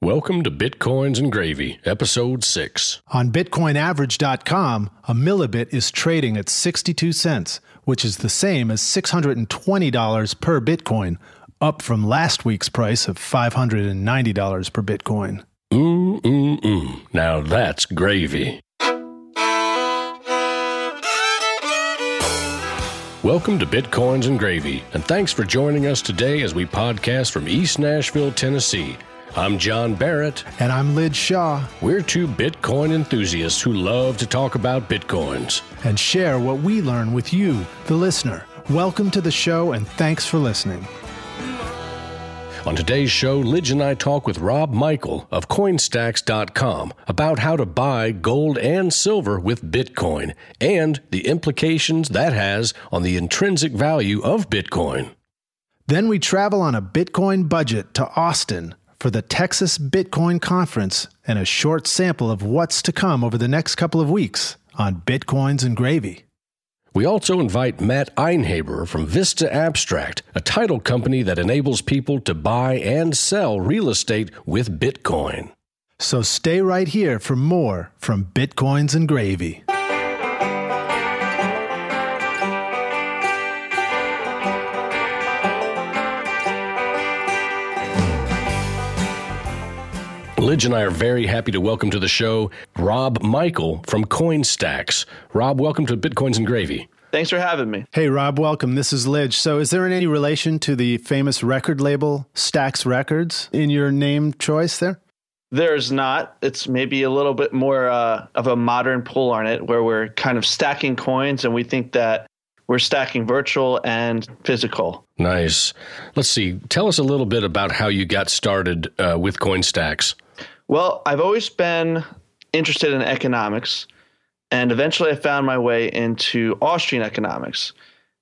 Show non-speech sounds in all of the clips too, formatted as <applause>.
Welcome to Bitcoins and Gravy, Episode 6. On BitcoinAverage.com, a millibit is trading at 62 cents, which is the same as $620 per Bitcoin, up from last week's price of $590 per Bitcoin. Mmm, mmm, mmm. Now that's gravy. Welcome to Bitcoins and Gravy, and thanks for joining us today as we podcast from East Nashville, Tennessee. I'm John Barrett. And I'm Lij Shaw. We're two Bitcoin enthusiasts who love to talk about Bitcoins and share what we learn with you, the listener. Welcome to the show, and thanks for listening. On today's show, Lij and I talk with Rob Michael of Coinstax.com about how to buy gold and silver with Bitcoin and the implications that has on the intrinsic value of Bitcoin. Then we travel on a Bitcoin budget to Austin for the Texas Bitcoin Conference and a short sample of what's to come over the next couple of weeks on Bitcoins and Gravy. We also invite Matt Einheber from Vista Abstract, a title company that enables people to buy and sell real estate with Bitcoin. So stay right here for more from Bitcoins and Gravy. Lij and I are very happy to welcome to the show Rob Michael from Coinstax. Rob, welcome to Bitcoins and Gravy. Thanks for having me. Hey, Rob, welcome. This is Lij. So, is there any relation to the famous record label Stax Records in your name choice there? There's not. It's maybe a little bit more uh, of a modern pull on it where we're kind of stacking coins and we think that we're stacking virtual and physical. Nice. Let's see. Tell us a little bit about how you got started uh, with Coinstax. Well, I've always been interested in economics, and eventually I found my way into Austrian economics.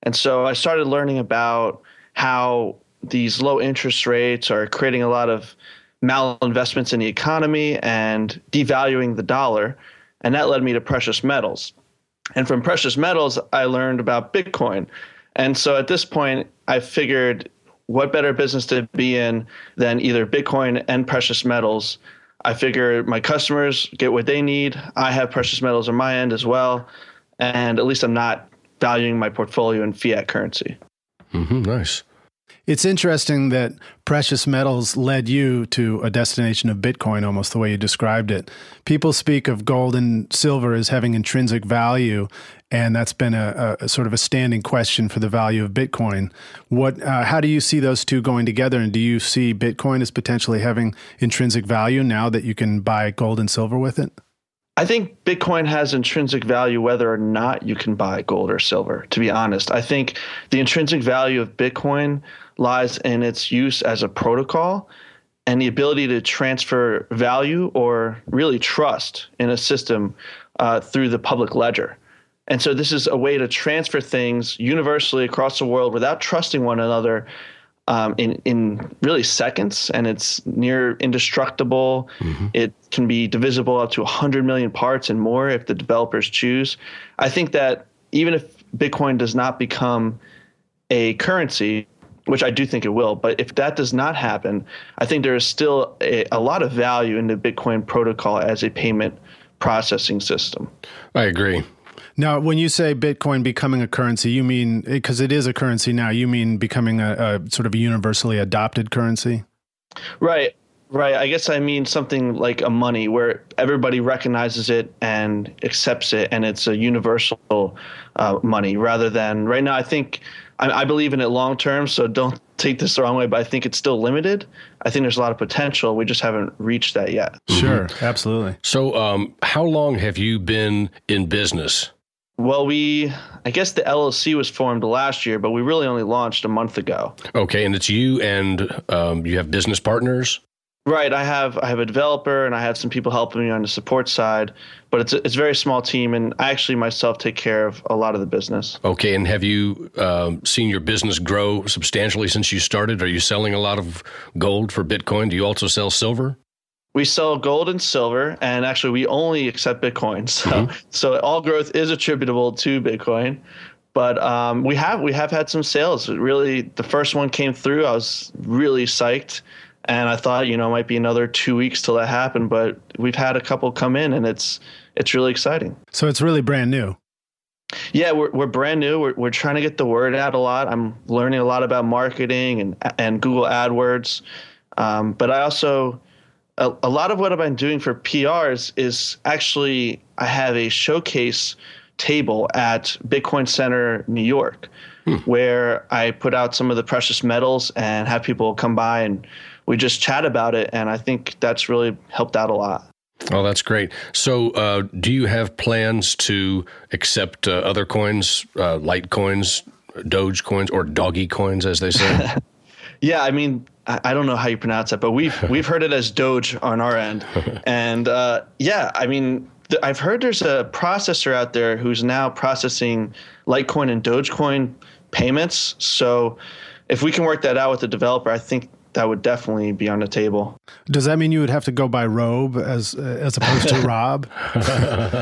And so I started learning about how these low interest rates are creating a lot of malinvestments in the economy and devaluing the dollar. And that led me to precious metals. And from precious metals, I learned about Bitcoin. And so at this point, I figured what better business to be in than either Bitcoin and precious metals I figure my customers get what they need. I have precious metals on my end as well. And at least I'm not valuing my portfolio in fiat currency. Mm-hmm, nice. It's interesting that precious metals led you to a destination of Bitcoin, almost the way you described it. People speak of gold and silver as having intrinsic value, and that's been a, a sort of a standing question for the value of Bitcoin. What, uh, how do you see those two going together, and do you see Bitcoin as potentially having intrinsic value now that you can buy gold and silver with it? I think Bitcoin has intrinsic value whether or not you can buy gold or silver, to be honest. I think the intrinsic value of Bitcoin lies in its use as a protocol and the ability to transfer value or really trust in a system uh, through the public ledger. And so this is a way to transfer things universally across the world without trusting one another um, in in really seconds, and it's near indestructible. Mm-hmm. It can be divisible up to 100 million parts and more if the developers choose. I think that even if Bitcoin does not become a currency, which I do think it will, but if that does not happen, I think there is still a, a lot of value in the Bitcoin protocol as a payment processing system. I agree. Now, when you say Bitcoin becoming a currency, you mean because it is a currency now, you mean becoming a, a sort of a universally adopted currency? Right. Right. I guess I mean something like a money where everybody recognizes it and accepts it, and it's a universal uh, money rather than right now. I think I, I believe in it long term, so don't <laughs> take this the wrong way, but I think it's still limited. I think there's a lot of potential. We just haven't reached that yet. Sure. Mm-hmm. Absolutely. So, um, how long have you been in business? Well, we, I guess the LLC was formed last year, but we really only launched a month ago. Okay, and it's you and um, you have business partners. Right, I have I have a developer and I have some people helping me on the support side, but it's a, it's a very small team, and I actually myself take care of a lot of the business. Okay, and have you um, seen your business grow substantially since you started? Are you selling a lot of gold for Bitcoin? Do you also sell silver? We sell gold and silver, and actually we only accept Bitcoin. <laughs> So mm-hmm. so all growth is attributable to Bitcoin. But um, we have we have had some sales. Really, the first one came through. I was really psyched, and I thought, you know, it might be another two weeks till that happened, but we've had a couple come in, and it's it's really exciting. So it's really brand new. Yeah, we're we're brand new. We're we're trying to get the word out a lot. I'm learning a lot about marketing and and Google AdWords, um, but I also a, a lot of what I've been doing for PRs is actually I have a showcase table at Bitcoin Center New York, hmm. where I put out some of the precious metals and have people come by and we just chat about it. And I think that's really helped out a lot. Oh, that's great. So, uh, do you have plans to accept uh, other coins, uh, Litecoins, Doge coins, or doggy coins, as they say? <laughs> yeah, I mean, I, don't know how you pronounce it, but we've <laughs> we've heard it as Doge on our end, <laughs> and uh, yeah, I mean, th- I've heard there's a processor out there who's now processing Litecoin and Dogecoin payments. So, if we can work that out with the developer, I think that would definitely be on the table. Does that mean you would have to go by Robe as uh, as opposed to <laughs> Rob?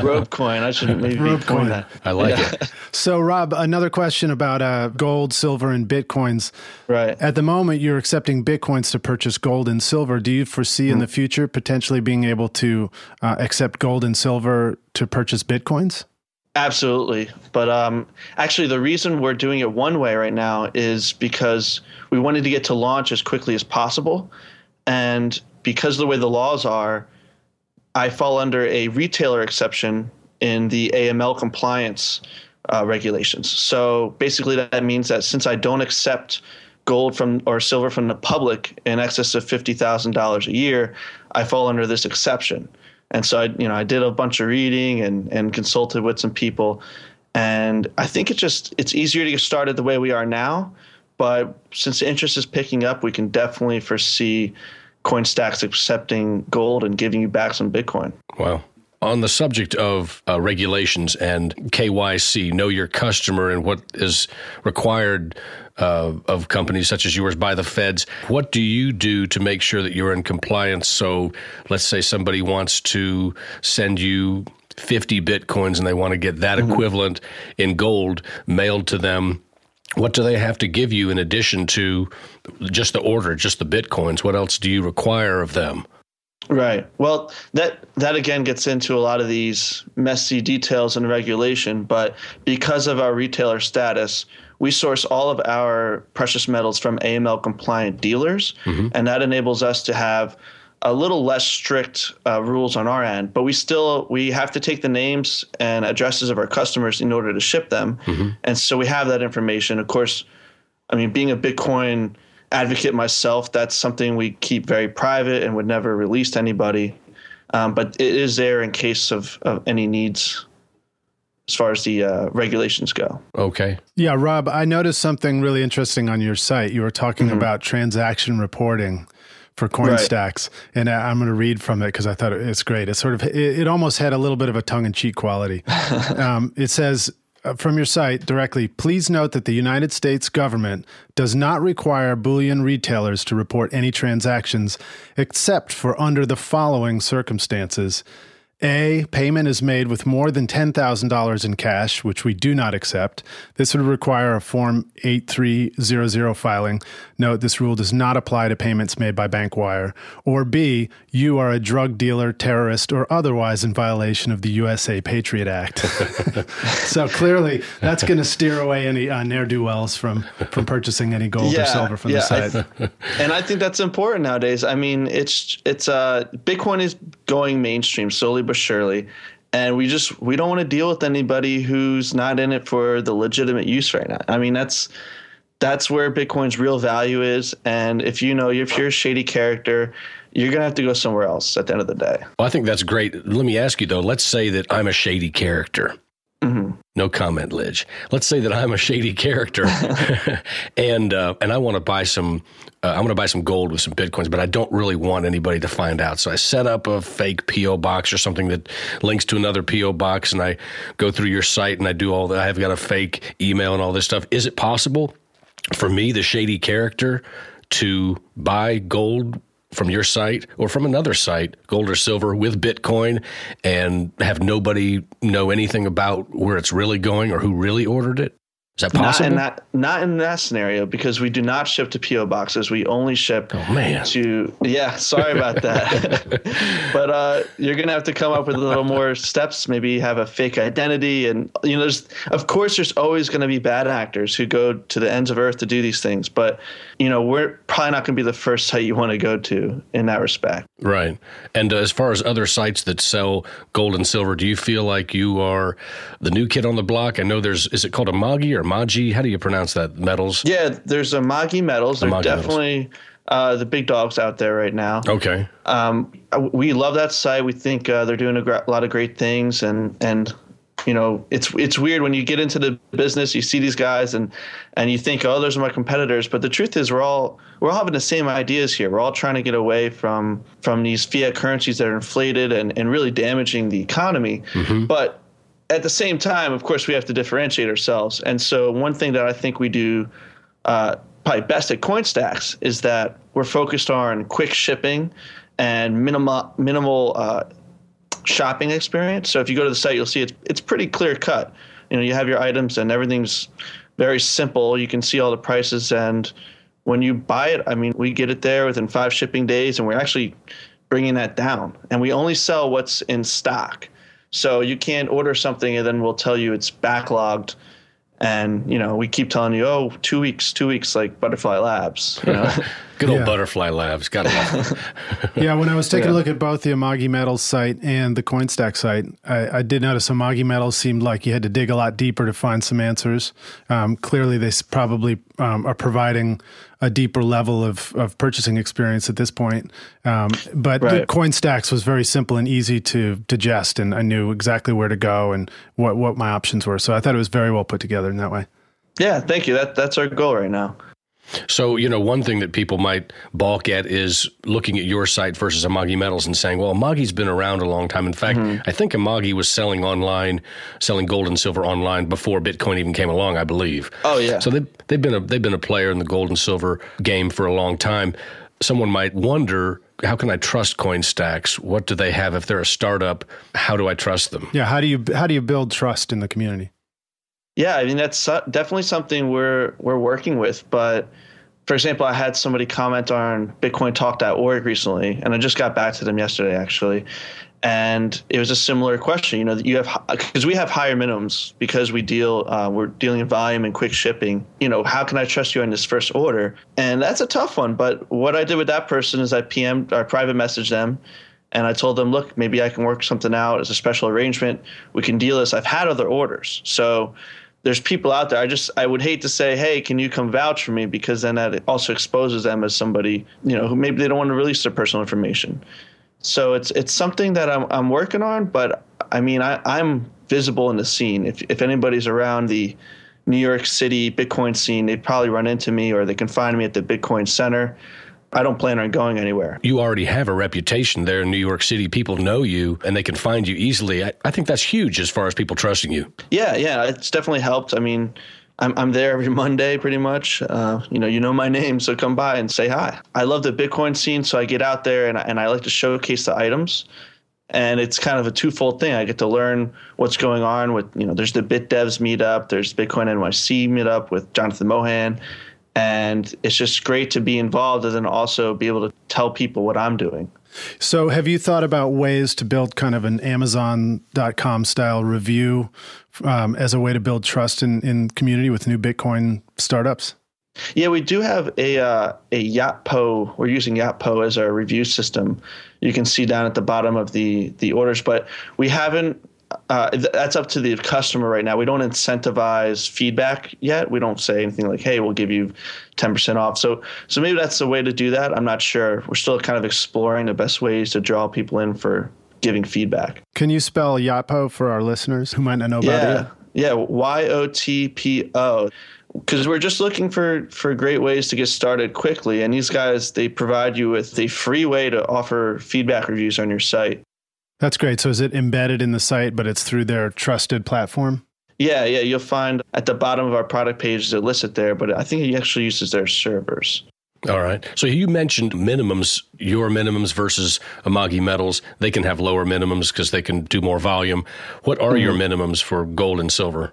Robe coin. I should maybe Robe coin. that. I like yeah. it. So, Rob, another question about uh, gold, silver, and bitcoins. Right. At the moment, you're accepting bitcoins to purchase gold and silver. Do you foresee mm. in the future potentially being able to uh, accept gold and silver to purchase bitcoins? Absolutely. But um, actually, the reason we're doing it one way right now is because we wanted to get to launch as quickly as possible. And because of the way the laws are, I fall under a retailer exception in the AML compliance uh, regulations. So basically, that means that since I don't accept gold from or silver from the public in excess of fifty thousand dollars a year, I fall under this exception. And so I, you know, I did a bunch of reading and and consulted with some people, and I think it's just it's easier to get started the way we are now. But since the interest is picking up, we can definitely foresee Coinstax accepting gold and giving you back some Bitcoin. Wow. On the subject of uh, regulations and KYC, know your customer and what is required uh, of companies such as yours by the feds, what do you do to make sure that you're in compliance? So, let's say somebody wants to send you 50 bitcoins and they want to get that mm-hmm. equivalent in gold mailed to them. What do they have to give you in addition to just the order, just the bitcoins? What else do you require of them? Right. Well, that that again gets into a lot of these messy details and regulation, but because of our retailer status, we source all of our precious metals from AML compliant dealers, mm-hmm. and that enables us to have a little less strict uh, rules on our end. But we still we have to take the names and addresses of our customers in order to ship them, mm-hmm. and so we have that information. Of course, I mean, being a Bitcoin advocate myself, that's something we keep very private and would never release to anybody. Um, but it is there in case of, of any needs as far as the uh, regulations go. Okay. Yeah, Rob, I noticed something really interesting on your site. You were talking mm-hmm. about transaction reporting for Coinstax, right. and I'm going to read from it because I thought it's great. It sort of it, it, almost had a little bit of a tongue-in-cheek quality. <laughs> um, it says uh, Uh, from your site directly, please note that the United States government does not require bullion retailers to report any transactions except for under the following circumstances. A, payment is made with more than $10,000 in cash, which we do not accept. This would require a Form 8300 filing. Note this rule does not apply to payments made by bank wire. Or B, you are a drug dealer, terrorist, or otherwise in violation of the USA Patriot Act. <laughs> so clearly, that's going to steer away any uh, ne'er do wells from, from purchasing any gold yeah, or silver from yeah, the site. I, and I think that's important nowadays. I mean, it's, it's, uh, Bitcoin is going mainstream slowly but surely. And we just we don't want to deal with anybody who's not in it for the legitimate use right now. I mean, that's that's where Bitcoin's real value is. And if you know if you're a shady character, you're gonna have to go somewhere else at the end of the day. Well, I think that's great. Let me ask you though. Let's say that I'm a shady character. Mm-hmm. No comment, Lij. Let's say that I'm a shady character, <laughs> and uh, and I want to buy some. Uh, I'm going to buy some gold with some bitcoins, but I don't really want anybody to find out. So I set up a fake PO box or something that links to another PO box, and I go through your site and I do all that. I've got a fake email and all this stuff. Is it possible for me, the shady character, to buy gold from your site or from another site, gold or silver, with Bitcoin, and have nobody know anything about where it's really going or who really ordered it? Is that possible? Not in that, not in that scenario because we do not ship to PO boxes. We only ship oh, man. to yeah. Sorry about that, <laughs> but uh, you're gonna have to come up with a little more steps. Maybe have a fake identity, and you know, there's of course there's always going to be bad actors who go to the ends of earth to do these things. But you know, we're probably not going to be the first site you want to go to in that respect. Right. And uh, as far as other sites that sell gold and silver, do you feel like you are the new kid on the block? I know there's is it called Amagi or Maji? How do you pronounce that? Metals? Yeah, there's Amagi metals. They're Amagi definitely uh, the big dogs out there right now. Okay. Um, we love that site. We think uh, they're doing a gra- lot of great things, and and you know it's it's weird when you get into the business, you see these guys, and and you think, oh, those are my competitors. But the truth is, we're all we're all having the same ideas here. We're all trying to get away from from these fiat currencies that are inflated and and really damaging the economy. Mm-hmm. But at the same time, of course, we have to differentiate ourselves. And so, one thing that I think we do uh, probably best at Coinstax is that we're focused on quick shipping and minimal minimal uh, shopping experience. So, if you go to the site, you'll see it's it's pretty clear cut. You know, you have your items and everything's very simple. You can see all the prices, and when you buy it, I mean, we get it there within five shipping days, and we're actually bringing that down. And we only sell what's in stock. So you can't order something and then we'll tell you it's backlogged. And, you know, we keep telling you, oh, two weeks, two weeks, like Butterfly Labs. You know? <laughs> Good old yeah. Butterfly Labs. Got it. <laughs> yeah, when I was taking yeah. a look at both the Amagi Metals site and the Coinstax site, I, I, did notice Amagi Metals seemed like you had to dig a lot deeper to find some answers. Um, clearly, they probably um, are providing a deeper level of, of purchasing experience at this point. Um, but right. Coinstax was very simple and easy to digest, and I knew exactly where to go and what, what my options were. So I thought it was very well put together in that way. Yeah, thank you. That that's our goal right now. So, you know, one thing that people might balk at is looking at your site versus Amagi Metals and saying, well, Amagi's been around a long time. In fact, mm-hmm. I think Amagi was selling online, selling gold and silver online before Bitcoin even came along, I believe. Oh, yeah. So they've, they've, been, a, they've been a player in the gold and silver game for a long time. Someone might wonder, how can I trust Coinstax? What do they have if they're a startup? How do I trust them? Yeah, how do you how do you build trust in the community? Yeah, I mean that's definitely something we're we're working with. But for example, I had somebody comment on BitcoinTalk.org recently, and I just got back to them yesterday actually, and it was a similar question. You know, you have because we have higher minimums because we deal uh, we're dealing in volume and quick shipping. You know, how can I trust you on this first order? And that's a tough one. But what I did with that person is I PM or private messaged them. And I told them, look, maybe I can work something out as a special arrangement. We can deal this. I've had other orders. So there's people out there. I just I would hate to say, hey, can you come vouch for me? Because then that also exposes them as somebody you know who maybe they don't want to release their personal information. So it's it's something that I'm I'm working on, but I mean I I'm visible in the scene. If if anybody's around the New York City Bitcoin scene, they probably run into me or they can find me at the Bitcoin Center. I don't plan on going anywhere. You already have a reputation there in New York City. People know you and they can find you easily. I, I think that's huge as far as people trusting you. Yeah, yeah, it's definitely helped. I mean, I'm, I'm there every <laughs> Monday pretty much. Uh, you know, you know my name, so come by and say hi. I love the Bitcoin scene, so I get out there and I, and I like to showcase the items. And it's kind of a twofold thing. I get to learn what's going on with, you know, there's the Bit Devs meetup, there's Bitcoin NYC meetup with Jonathan Mohan, and it's just great to be involved and then also be able to tell people what I'm doing. So, have you thought about ways to build kind of an Amazon.com style review um, as a way to build trust in, in community with new Bitcoin startups? Yeah, we do have a uh, a Yotpo. We're using Yotpo as our review system. You can see down at the bottom of the the orders, but we haven't uh, that's up to the customer right now. We don't incentivize feedback yet. We don't say anything like, "Hey, we'll give you 10% off." So, so maybe that's the way to do that. I'm not sure. We're still kind of exploring the best ways to draw people in for giving feedback. Can you spell Yotpo for our listeners who might not know about yeah. it? Yeah, Y O T P O. Because we're just looking for for great ways to get started quickly, and these guys they provide you with a free way to offer feedback reviews on your site. That's great. So is it embedded in the site, but it's through their trusted platform? Yeah, yeah. You'll find at the bottom of our product page they list it there, but I think it actually uses their servers. All right. So you mentioned minimums, your minimums versus Amagi metals. They can have lower minimums because they can do more volume. What are mm-hmm. your minimums for gold and silver?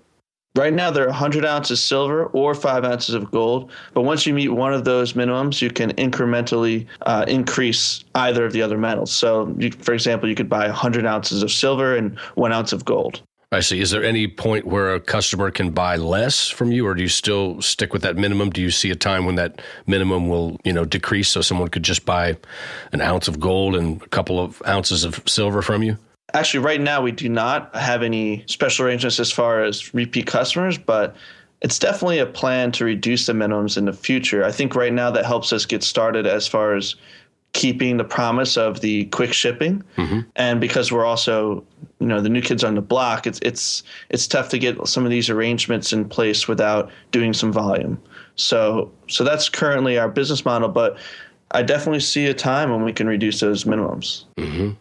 Right now, they're 100 ounces of silver or five ounces of gold. But once you meet one of those minimums, you can incrementally uh, increase either of the other metals. So, you, for example, you could buy 100 ounces of silver and one ounce of gold. I see. Is there any point where a customer can buy less from you, or do you still stick with that minimum? Do you see a time when that minimum will, you know, decrease so someone could just buy an ounce of gold and a couple of ounces of silver from you? Actually, right now we do not have any special arrangements as far as repeat customers, but it's definitely a plan to reduce the minimums in the future. I think right now that helps us get started as far as keeping the promise of the quick shipping mm-hmm. and because we're also you know the new kids on the block it's it's it's tough to get some of these arrangements in place without doing some volume so so that's currently our business model but i definitely see a time when we can reduce those minimums mm-hmm.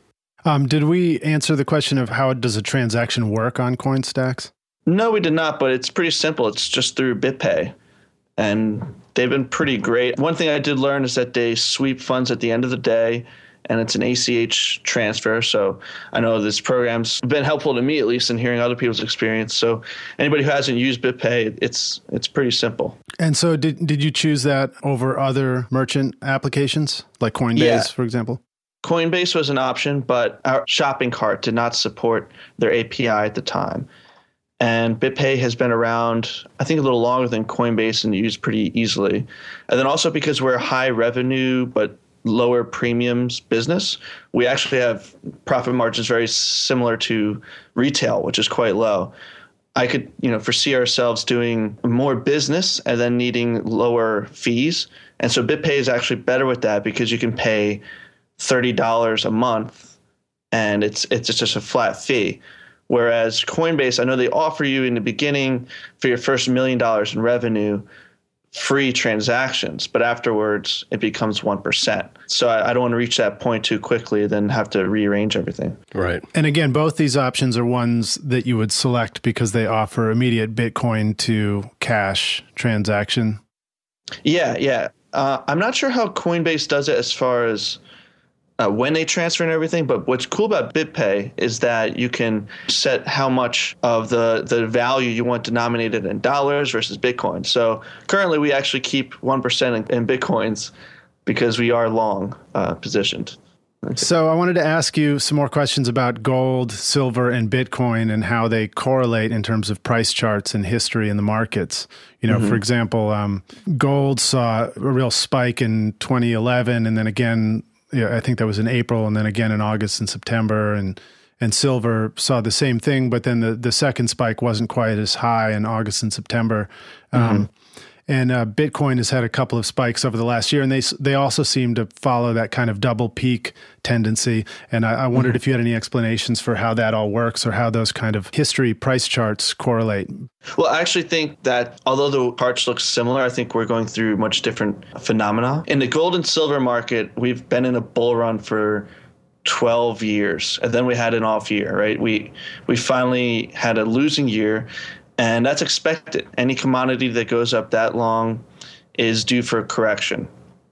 Um, did we answer the question of how does a transaction work on coinstax no we did not but it's pretty simple it's just through bitpay and they've been pretty great. One thing I did learn is that they sweep funds at the end of the day and it's an ACH transfer. So I know this program's been helpful to me at least in hearing other people's experience. So anybody who hasn't used BitPay, it's it's pretty simple. And so did did you choose that over other merchant applications like Coinbase, yeah. for example? Coinbase was an option, but our shopping cart did not support their API at the time. And BitPay has been around, I think, a little longer than Coinbase and used pretty easily. And then also because we're a high revenue but lower premiums business, we actually have profit margins very similar to retail, which is quite low. I could, you know, foresee ourselves doing more business and then needing lower fees. And so BitPay is actually better with that because you can pay thirty dollars a month, and it's it's just a flat fee. Whereas Coinbase, I know they offer you in the beginning for your first million dollars in revenue free transactions, but afterwards it becomes 1%. So I, I, don't want to reach that point too quickly, then have to rearrange everything. Right. And again, both these options are ones that you would select because they offer immediate Bitcoin to cash transaction. Yeah, yeah. Uh, I'm not sure how Coinbase does it as far as uh, when they transfer and everything. But what's cool about BitPay is that you can set how much of the, the value you want denominated in dollars versus Bitcoin. So currently, we actually keep 1% in, in Bitcoins because we are long uh, positioned. Okay. So I wanted to ask you some more questions about gold, silver, and Bitcoin and how they correlate in terms of price charts and history in the markets. You know, mm-hmm. for example, um, gold saw a real spike in 2011, and then again yeah, I think that was in April, and then again in August and September, and and silver saw the same thing, but then the the second spike wasn't quite as high in August and September. Mm-hmm. And uh, Bitcoin has had a couple of spikes over the last year, and they they also seem to follow that kind of double peak tendency. And I, I wondered mm-hmm. if you had any explanations for how that all works, or how those kind of history price charts correlate. Well, I actually think that although the charts look similar, I think we're going through much different phenomena. In the gold and silver market, we've been in a bull run for 12 years and then we had an off year right we we finally had a losing year and that's expected. Any commodity that goes up that long is due for correction.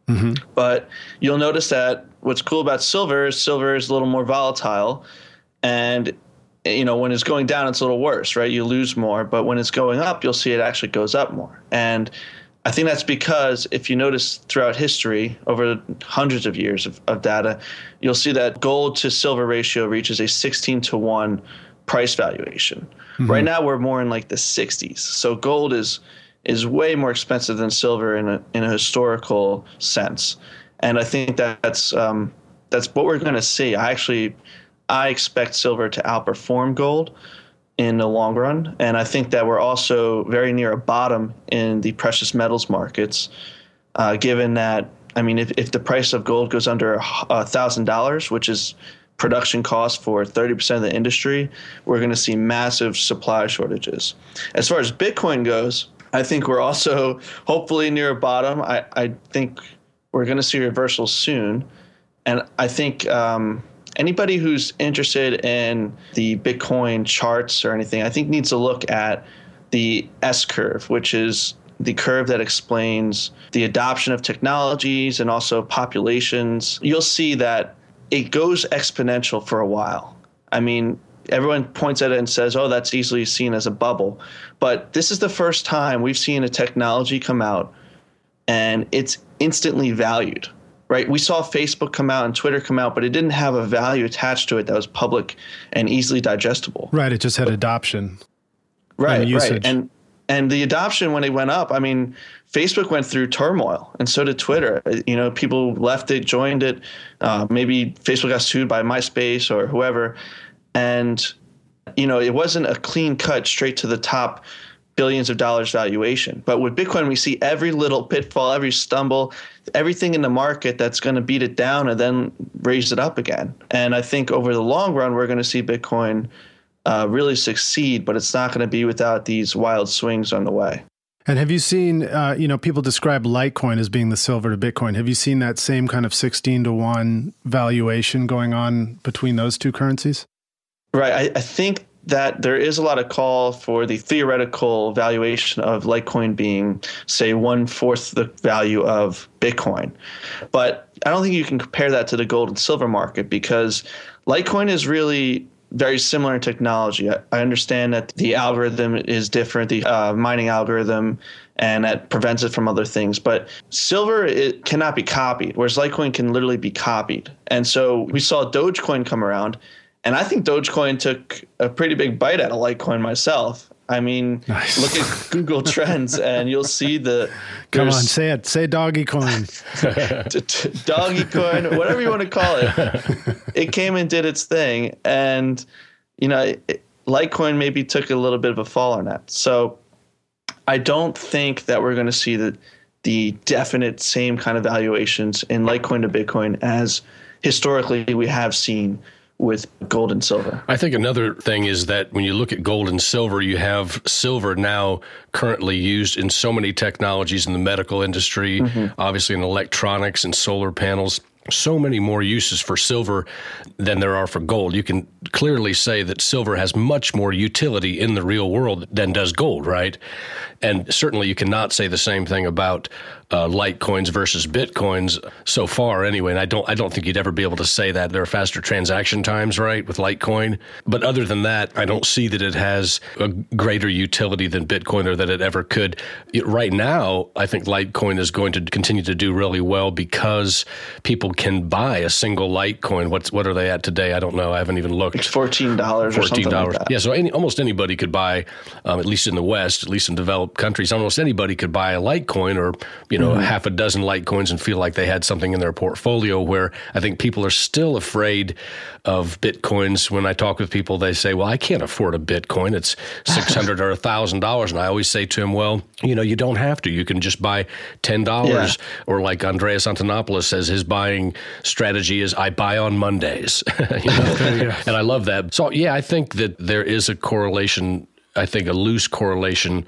Mm-hmm. But you'll notice that what's cool about silver is silver is a little more volatile, and you know when it's going down, it's a little worse, right? You lose more, but when it's going up, you'll see it actually goes up more. And I think that's because if you notice throughout history, over hundreds of years of, of data, you'll see that gold to silver ratio reaches a 16 to 1 price valuation. Mm-hmm. Right now, we're more in like the 60s. So gold is is way more expensive than silver in a in a historical sense, and I think that's um, that's what we're going to see. I actually I expect silver to outperform gold in the long run, and I think that we're also very near a bottom in the precious metals markets, uh, given that. I mean, if, if the price of gold goes under a thousand dollars, which is production costs for 30% of the industry, we're going to see massive supply shortages. As far as Bitcoin goes, I think we're also <laughs> hopefully near a bottom. I, I think we're going to see reversals soon. And I think um, anybody who's interested in the Bitcoin charts or anything, I think needs to look at the S curve, which is the curve that explains the adoption of technologies and also populations. You'll see that it goes exponential for a while. I mean, everyone points at it and says, "Oh, that's easily seen as a bubble." But this is the first time we've seen a technology come out and it's instantly valued. Right? We saw Facebook come out and Twitter come out, but it didn't have a value attached to it that was public and easily digestible. Right, it just had adoption. Right, and right. And and the adoption when it went up, I mean, Facebook went through turmoil, and so did Twitter. You know, people left it, joined it. Uh, maybe Facebook got sued by MySpace or whoever, and you know, it wasn't a clean cut straight to the top billions of dollars valuation. But with Bitcoin, we see every little pitfall, every stumble, everything in the market that's going to beat it down and then raise it up again. And I think over the long run, we're going to see Bitcoin uh, really succeed, but it's not going to be without these wild swings on the way. And have you seen, uh, you know, people describe Litecoin as being the silver to Bitcoin. Have you seen that same kind of 16 to 1 valuation going on between those two currencies? Right. I, I think that there is a lot of call for the theoretical valuation of Litecoin being, say, one fourth the value of Bitcoin. But I don't think you can compare that to the gold and silver market because Litecoin is really very similar in technology. I, I understand that the algorithm is different, the uh, mining algorithm, and that prevents it from other things. But silver it cannot be copied, whereas Litecoin can literally be copied. And so we saw Dogecoin come around and I think Dogecoin took a pretty big bite out of Litecoin myself. I mean, nice. look at <laughs> Google Trends, and you'll see the. Come on, say it. Say doggy coin. <laughs> doggy coin, whatever you want to call it. It came and did its thing, and you know, it, Litecoin maybe took a little bit of a fall on that. So, I don't think that we're going to see the the definite same kind of valuations in Litecoin to Bitcoin as historically we have seen with gold and silver. I think another thing is that when you look at gold and silver, you have silver now currently used in so many technologies in the medical industry, mm-hmm. obviously in electronics and solar panels so many more uses for silver than there are for gold. You can clearly say that silver has much more utility in the real world than does gold, right? And certainly you cannot say the same thing about uh, Litecoins versus Bitcoins so far, anyway. And I don't, I don't think you'd ever be able to say that there are faster transaction times, right, with Litecoin. But other than that, I don't see that it has a greater utility than Bitcoin or that it ever could. Right now, I think Litecoin is going to continue to do really well because people can buy a single Litecoin. What's what are they at today? I don't know. I haven't even looked. It's fourteen dollars. Fourteen dollars. Like yeah. So any, almost anybody could buy, um, at least in the West, at least in developed countries, almost anybody could buy a Litecoin or you know mm-hmm. half a dozen Litecoins and feel like they had something in their portfolio. Where I think people are still afraid of Bitcoins. When I talk with people, they say, "Well, I can't afford a Bitcoin. It's <laughs> six hundred or a thousand dollars." And I always say to them, "Well, you know, you don't have to. You can just buy ten dollars." Yeah. Or like Andreas Antonopoulos says, his buying strategy is, "I buy on Mondays." <laughs> you know? <laughs> and I love that. So yeah, I think that there is a correlation. I think a loose correlation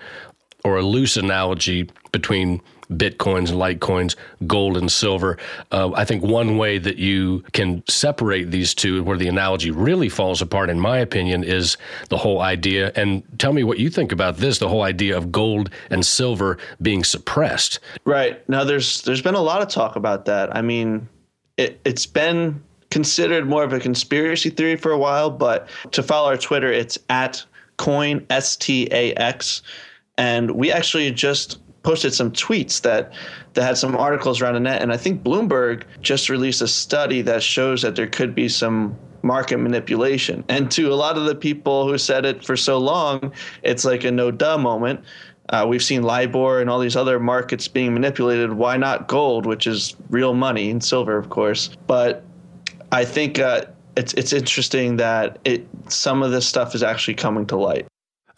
or a loose analogy between bitcoins and litecoins, gold and silver. Uh, I think one way that you can separate these two, where the analogy really falls apart, in my opinion, is the whole idea. And tell me what you think about this: the whole idea of gold and silver being suppressed. Right now, there's there's been a lot of talk about that. I mean, it, it's been considered more of a conspiracy theory for a while, but to follow our Twitter, it's at coin S T A X. And we actually just posted some tweets that that had some articles around the net. And i think bloomberg just released a study that shows that there could be some market manipulation. And to a lot of the people who said it for so long it's like a no duh moment. Uh, we've seen libor and all these other markets being manipulated. Why not gold which is real money and silver of course? But i think uh, it's it's interesting that it some of this stuff is actually coming to light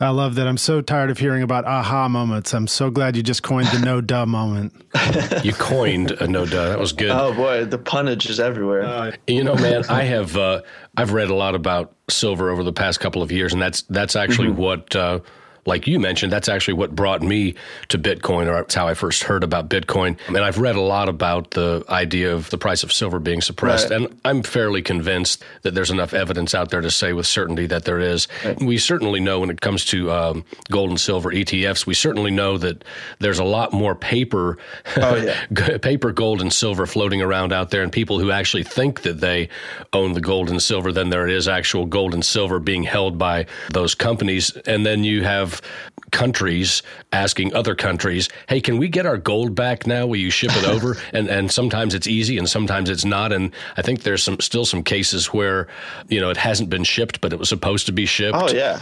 I love that. I'm so tired of hearing about aha moments. I'm so glad you just coined the no duh moment. <laughs> you coined a no duh. That was good. Oh boy, the punnage is everywhere. Uh, you know, man, I have uh, I've read a lot about silver over the past couple of years, and that's that's actually mm-hmm. what uh, like you mentioned, that's actually what brought me to Bitcoin, or how I first heard about Bitcoin. And I've read a lot about the idea of the price of silver being suppressed. Right. And I'm fairly convinced that there's enough evidence out there to say with certainty that there is. Right. We certainly know when it comes to um, gold and silver ETFs, we certainly know that there's a lot more paper, oh, yeah. <laughs> paper gold and silver floating around out there, and people who actually think that they own the gold and silver than there is actual gold and silver being held by those companies. And then you have countries asking other countries, "Hey, can we get our gold back now? Will you ship it over?" <laughs> and and sometimes it's easy, and sometimes it's not. And I think there's some still some cases where you know it hasn't been shipped, but it was supposed to be shipped. Oh yeah,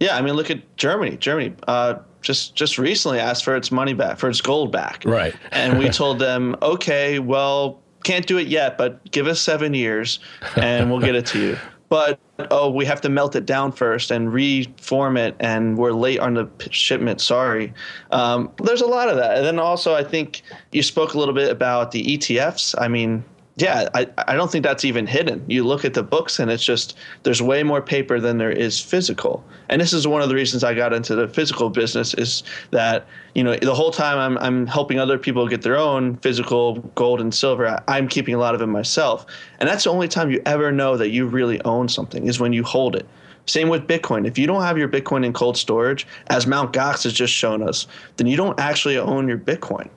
yeah. I mean, look at Germany. Germany. Uh, just just recently asked for its money back, for its gold back. Right. <laughs> and we told them, okay, well, can't do it yet, but give us seven years, and we'll get it to you <laughs> but oh, we have to melt it down first and reform it, and we're late on the shipment. Sorry. Um, there's a lot of that, and then also I think you spoke a little bit about the ETFs. I mean, yeah, I, I don't think that's even hidden. You look at the books and it's just there's way more paper than there is physical. And this is one of the reasons I got into the physical business is that, you know, the whole time I'm I'm helping other people get their own physical gold and silver, I'm keeping a lot of it myself. And that's the only time you ever know that you really own something is when you hold it. Same with Bitcoin. If you don't have your Bitcoin in cold storage, as Mount Gox has just shown us, then you don't actually own your Bitcoin.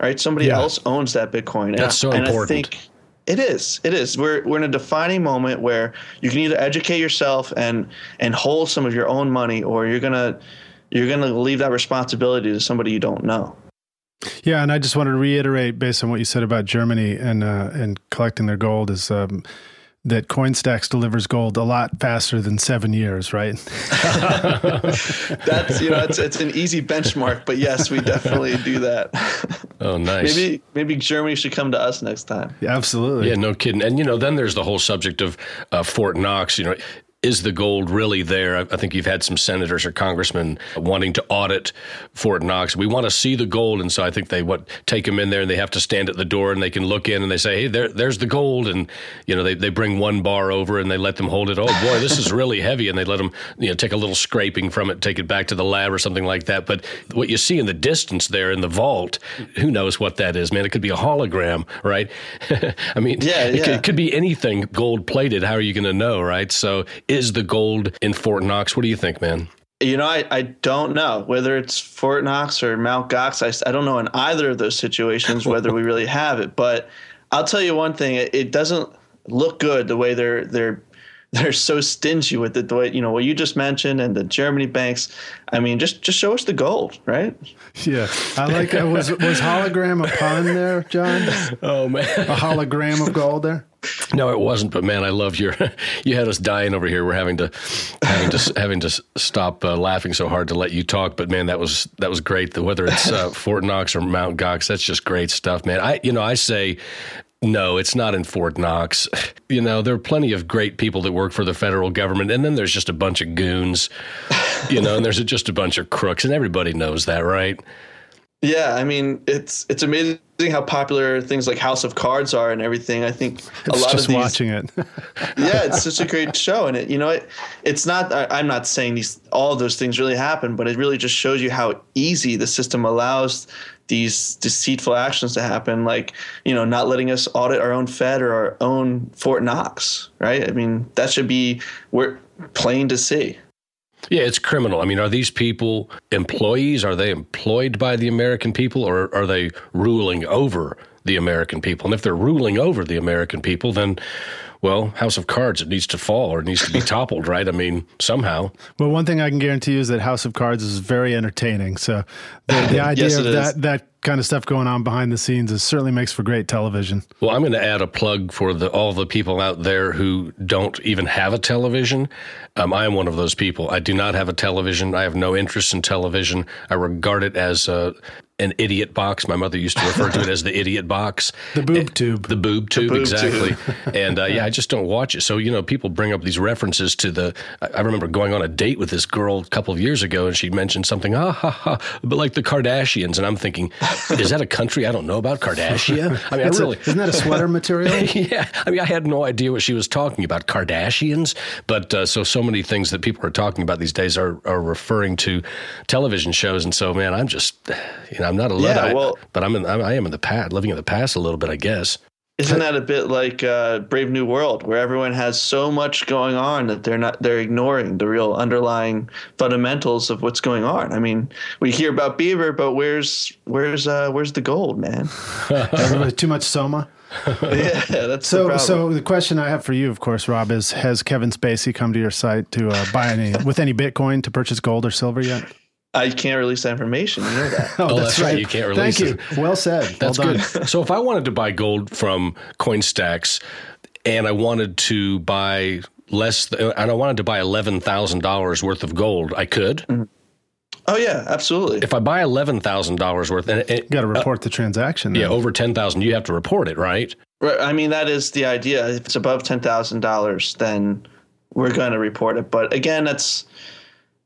Right? Somebody yeah. else owns that Bitcoin. That's so and important. I think it is. It is. We're we're in a defining moment where you can either educate yourself and and hold some of your own money, or you're gonna you're gonna leave that responsibility to somebody you don't know. Yeah, and I just wanted to reiterate, based on what you said about Germany and uh, and collecting their gold, is um, that Coinstax delivers gold a lot faster than seven years, right? <laughs> That's you know it's it's an easy benchmark, but yes, we definitely do that. <laughs> Oh, nice. Maybe maybe Germany should come to us next time. Yeah, absolutely. Yeah, no kidding. And you know, then there's the whole subject of uh, Fort Knox. You know, is the gold really there? I think you've had some senators or congressmen wanting to audit Fort Knox. We want to see the gold, and so I think they what take them in there, and they have to stand at the door, and they can look in, and they say, "Hey, there, there's the gold," and you know they, they bring one bar over, and they let them hold it. Oh boy, this is really heavy, and they let them you know take a little scraping from it, take it back to the lab or something like that. But what you see in the distance there in the vault, who knows what that is, man? It could be a hologram, right? <laughs> I mean, yeah, it. Could, it could be anything gold plated. How are you going to know, right? So is the gold in Fort Knox? What do you think, man? You know, I, I don't know whether it's Fort Knox or Mount Gox. I, I don't know in either of those situations <laughs> whether we really have it. But I'll tell you one thing: it, it doesn't look good the way they're they're <laughs> they're so stingy with it. The way you know what you just mentioned and the Germany banks. I mean, just just show us the gold, right? Yeah, I like. Uh, was was <laughs> hologram a pun there, John? Oh man, a hologram of gold there. No, it wasn't. But man, I love your. <laughs> You had us dying over here. We're having to, having to, <laughs> having to stop uh, laughing so hard to let you talk. But man, that was that was great. The whether it's uh, <laughs> Fort Knox or Mount Gox, that's just great stuff, man. I, you know, I say. No, it's not in Fort Knox. You know, there are plenty of great people that work for the federal government, and then there's just a bunch of goons, you know, and there's just a bunch of crooks, and everybody knows that, right? Yeah, I mean, it's it's amazing how popular things like House of Cards are and everything. I think a it's lot just of these, watching it. <laughs> yeah, it's such a great show, and it you know it it's not. I, am not saying these all of those things really happen, but it really just shows you how easy the system allows these deceitful actions to happen, like you know not letting us audit our own Fed or our own Fort Knox, right? I mean that should be we're plain to see. Yeah, it's criminal. I mean, are these people employees? Are they employed by the American people or are they ruling over the American people? And if they're ruling over the American people, then well, House of Cards, it needs to fall or it needs to be <laughs> toppled, right? I mean, somehow. Well, one thing I can guarantee you is that House of Cards is very entertaining. So the, the <laughs> idea yes, of that, that kind of stuff going on behind the scenes is certainly makes for great television. Well, I'm going to add a plug for the, all the people out there who don't even have a television. Um, I am one of those people. I do not have a television. I have no interest in television. I regard it as a an idiot box. My mother used to refer to it as the idiot box, <laughs> the boob tube, the boob tube, the boob exactly. Tube. <laughs> and uh, yeah, I just don't watch it. So you know, people bring up these references to the. I remember going on a date with this girl a couple of years ago, and she mentioned something, ah ha ha, but like the Kardashians, and I'm thinking, is that a country I don't know about, Kardashian? I mean, I really a, isn't that a sweater <laughs> material? yeah, I mean, I had no idea what she was talking about, Kardashians. But uh, so so many things that people are talking about these days are are referring to television shows, and so man, I'm just you know I'm not a Luddite, Yeah, well- but I'm in I am in the past, living in the past a little bit, I guess. Isn't that a bit like uh, Brave New World, where everyone has so much going on that they're not they're ignoring the real underlying fundamentals of what's going on? I mean, we hear about Bieber, but where's where's uh, where's the gold, man? <laughs> Too much soma. <laughs> yeah, that's So, problem. so the question I have for you, of course, Rob, is: Has Kevin Spacey come to your site to uh, buy any with any Bitcoin to purchase gold or silver yet? I can't release that information. You know that. <laughs> Oh, oh, that's right. You can't release Thank you. Well said. That's well good. so if I wanted to buy gold from Coinstax, and I wanted to buy less, th- and I wanted to buy eleven thousand dollars worth of gold, I could. Mm-hmm. Oh yeah, absolutely. If I buy eleven thousand dollars worth, and it, You got to report the transaction. yeah, over ten thousand, you have to report it, right? Right, I mean, that is the idea. If it's above ten thousand dollars, then we're going to report it. But again, that's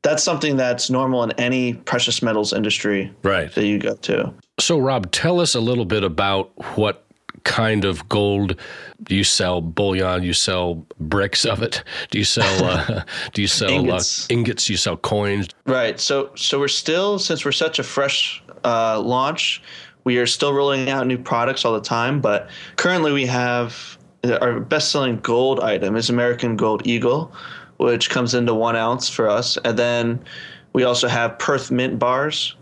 that's something that's normal in any precious metals industry Right. that you go to. So, Rob, tell us a little bit about what kind of gold do you sell bullion you sell bricks of it do you sell uh, <laughs> do you sell Ingots. Uh, ingots you sell coins Right. So so we're still since we're such a fresh uh, launch, we are still rolling out new products all the time. But currently, we have our best-selling gold item is American Gold Eagle, which comes into one ounce for us, and then we also have Perth Mint bars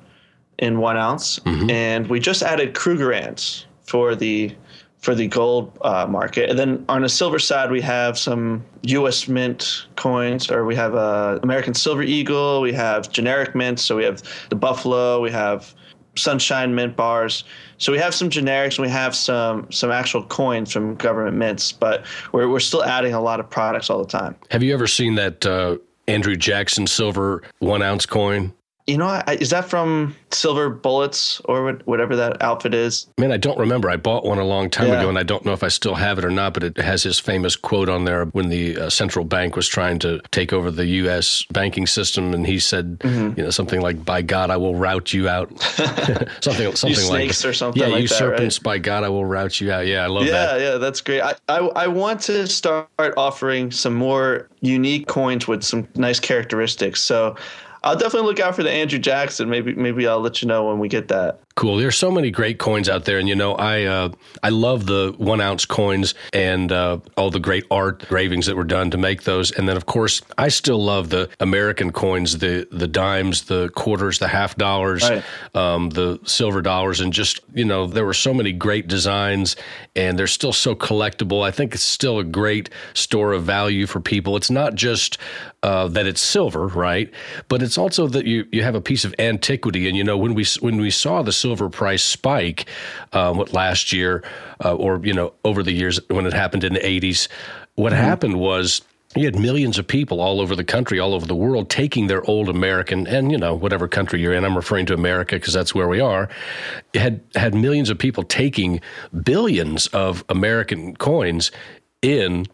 in one ounce, and we just added Krugerrands for the for the gold uh, market. And then on the silver side, we have some U.S. mint coins, or we have uh, American Silver Eagle. We have generic mints. So we have the Buffalo. We have Sunshine Mint bars. So we have some generics. And we have some some actual coins from government mints. But we're we're still adding a lot of products all the time. have you ever seen that uh, andrew jackson silver one ounce coin You know, I, is that from Silver Bullets or whatever that outfit is? Man, I don't remember. I bought one a long time Yeah. ago, and I don't know if I still have it or not. But it has his famous quote on there when the uh, central bank was trying to take over the U.S. banking system, and he said, Mm-hmm. you know, something like, "By God, I will rout you out." <laughs> <laughs> something, something like snakes or something Yeah, like you that, serpents, by God, I will rout you out. Yeah, I love Yeah, that. yeah, that's great. I, I I want to start offering some more unique coins with some nice characteristics. So I'll definitely look out for the Andrew Jackson. Maybe maybe I'll let you know when we get that. Cool. There's so many great coins out there, and you know, I uh, I love the one ounce coins and uh, all the great art engravings that were done to make those. And then, of course, I still love the American coins, the the dimes, the quarters, the half dollars, Right. um, the silver dollars, and just you know, there were so many great designs, and they're still so collectible. I think it's still a great store of value for people. It's not just uh, that it's silver, right? But it's also that you you have a piece of antiquity, and you know when we when we saw the silver price spike, um, what last year, uh, or you know over the years when it happened in the eighties, what happened was. You had millions of people all over the country, all over the world, taking their old American and you know whatever country you're in. I'm referring to America because that's where we are. Had had millions of people taking billions of American coins in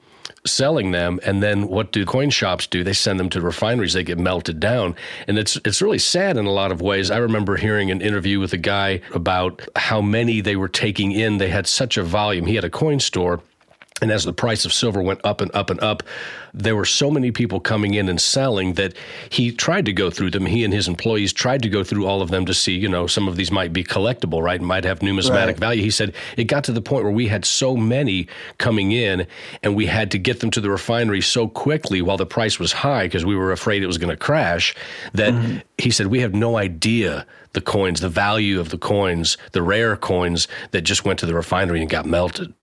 selling them and then what do coin shops do? They send them to refineries. They get melted down. And it's it's really sad in a lot of ways. I remember hearing an interview with a guy about how many they were taking in. They had such a volume. He had a coin store and as the price of silver went up and up and up, there were so many people coming in and selling that he tried to go through them. He and his employees tried to go through all of them to see, you know, some of these might be collectible, right? Might have numismatic Right. value. He said it got to the point where we had so many coming in and we had to get them to the refinery so quickly while the price was high because we were afraid it was going to crash that mm-hmm. he said we have no idea the coins, the value of the coins, the rare coins that just went to the refinery and got melted.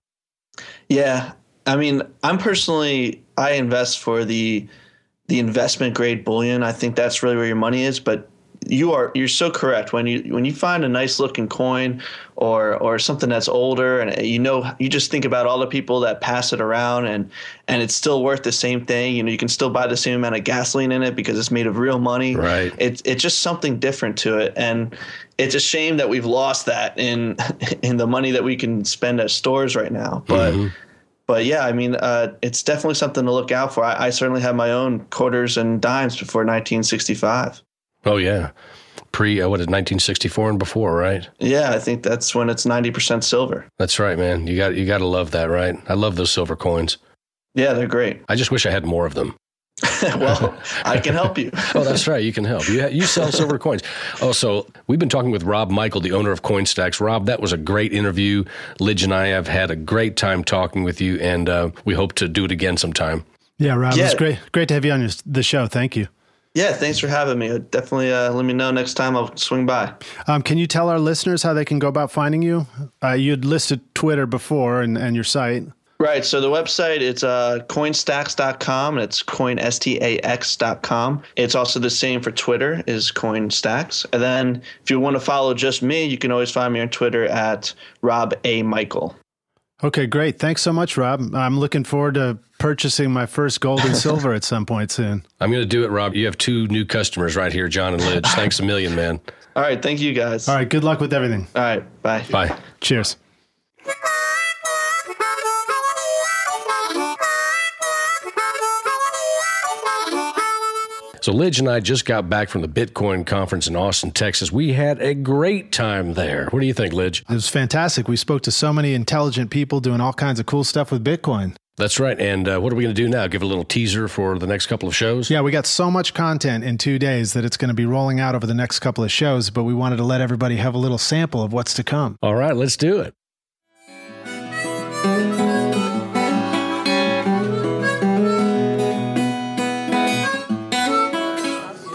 Yeah, I mean, I'm personally I invest for the the investment grade bullion. I think that's really where your money is. But you are you're so correct. When you when you find a nice looking coin or or something that's older and you know you just think about all the people that pass it around and and it's still worth the same thing. You know you can still buy the same amount of gasoline in it because it's made of real money. Right. It's it's just something different to it. And it's a shame that we've lost that in <laughs> in the money that we can spend at stores right now. But mm-hmm. but yeah, I mean, uh, it's definitely something to look out for. I, I, certainly have my own quarters and dimes before 1965. Oh yeah, pre uh, what is 1964 and before, right? Yeah, I think that's when it's 90% silver. That's right, man. You got you got to love that, right? I love those silver coins. Yeah, they're great. I just wish I had more of them. <laughs> well, I can help you. <laughs> oh, that's right. You can help. You, you sell silver coins. Oh, so we've been talking with Rob Michael, the owner of Coinstax. Rob, that was a great interview. Lij and I have had a great time talking with you, and uh, we hope to do it again sometime. Yeah, Rob, yeah. it's great. Great to have you on your, the show. Thank you. Yeah, thanks for having me. Definitely uh, let me know next time I'll swing by. Um, can you tell our listeners how they can go about finding you? Uh, you had listed Twitter before and, and your site. Right. So the website it's uh, coinstax.com and it's coinstax.com. It's also the same for Twitter is coinstacks. And then if you want to follow just me, you can always find me on Twitter at Rob A Michael. Okay, great. Thanks so much, Rob. I'm looking forward to purchasing my first gold and silver at some point soon. <laughs> I'm going to do it, Rob. You have two new customers right here, John and Lij. Thanks a million, man. All right. Thank you, guys. All right. Good luck with everything. All right. Bye. Bye. Cheers. So, Lij and I just got back from the Bitcoin conference in Austin, Texas. We had a great time there. What do you think, Lij? It was fantastic. We spoke to so many intelligent people doing all kinds of cool stuff with Bitcoin. That's right. And uh, what are we going to do now? Give a little teaser for the next couple of shows? Yeah, we got so much content in two days that it's going to be rolling out over the next couple of shows, but we wanted to let everybody have a little sample of what's to come. All right, let's do it.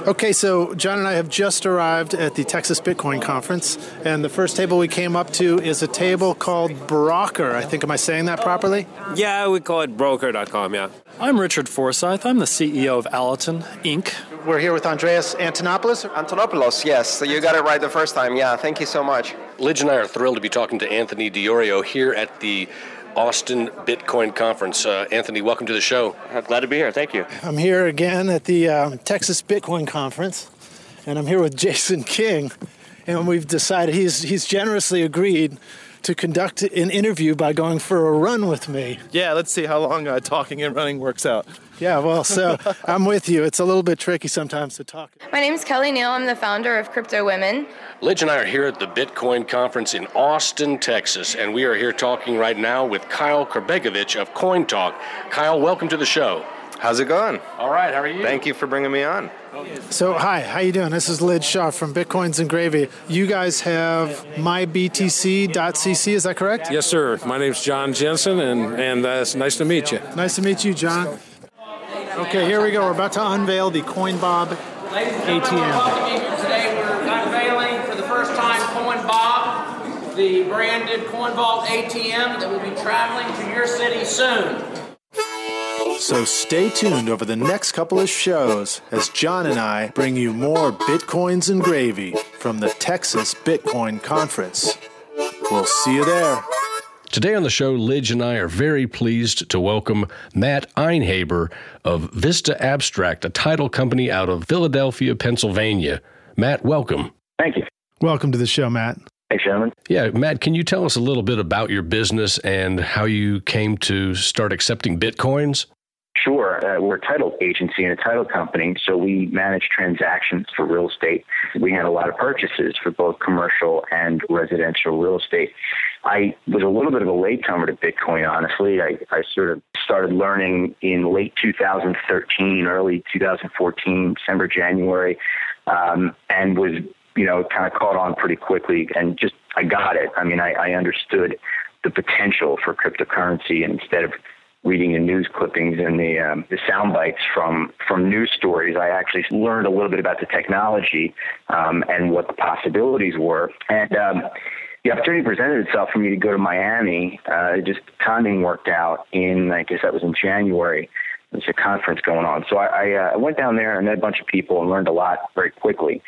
Okay, so John and I have just arrived at the Texas Bitcoin Conference, and the first table we came up to is a table called Broker. I think, am I saying that properly? Yeah, we call it broker.com, yeah. I'm Richard Forsyth. I'm the CEO of Alaton Inc. We're here with Andreas Antonopoulos. Antonopoulos, yes. So you got it right the first time. Yeah, thank you so much. Lij and I are thrilled to be talking to Anthony Di Iorio here at the Austin Bitcoin Conference. Uh, Anthony, welcome to the show. Uh, glad to be here. Thank you. I'm here again at the uh, Texas Bitcoin Conference, and I'm here with Jason King, and we've decided he's he's generously agreed to conduct an interview by going for a run with me. Yeah, let's see how long uh, talking and running works out. Yeah, well, so <laughs> I'm with you. It's a little bit tricky sometimes to talk. My name is Kelly Neal. I'm the founder of Crypto Women. Lij and I are here at the Bitcoin conference in Austin, Texas, and we are here talking right now with Kyle Kerbegovich of Coin Talk. Kyle, welcome to the show. How's it going? All right, how are you? Thank you for bringing me on. So, hi, how you doing? This is Lij Shaw from Bitcoins and Gravy. You guys have mybtc.cc, is that correct? Yes, sir. My name's John Jensen, and, and uh, it's nice to meet you. Nice to meet you, John. Okay, here we go. We're about to unveil the CoinBob ATM. Today we're unveiling for the first time CoinBob, the branded CoinVault ATM that will be traveling to your city soon. So stay tuned over the next couple of shows as John and I bring you more Bitcoins and gravy from the Texas Bitcoin Conference. We'll see you there. Today on the show, Lij and I are very pleased to welcome Matt Einheber of Vista Abstract, a title company out of Philadelphia, Pennsylvania. Matt, welcome. Thank you. Welcome to the show, Matt. Thanks, gentlemen. Yeah, Matt, can you tell us a little bit about your business and how you came to start accepting Bitcoins? Sure. Uh, we're a title agency and a title company, so we manage transactions for real estate. We had a lot of purchases for both commercial and residential real estate. I was a little bit of a latecomer to Bitcoin, honestly. I, I sort of started learning in late 2013, early 2014, December, January, um, and was, you know, kind of caught on pretty quickly and just, I got it. I mean, I, I understood the potential for cryptocurrency and instead of reading the news clippings and the um, the sound bites from from news stories, I actually learned a little bit about the technology um, and what the possibilities were. And um, the opportunity presented itself for me to go to Miami. Uh, just timing worked out in, I guess that was in January. There's a conference going on, so I, I uh, went down there and met a bunch of people and learned a lot very quickly.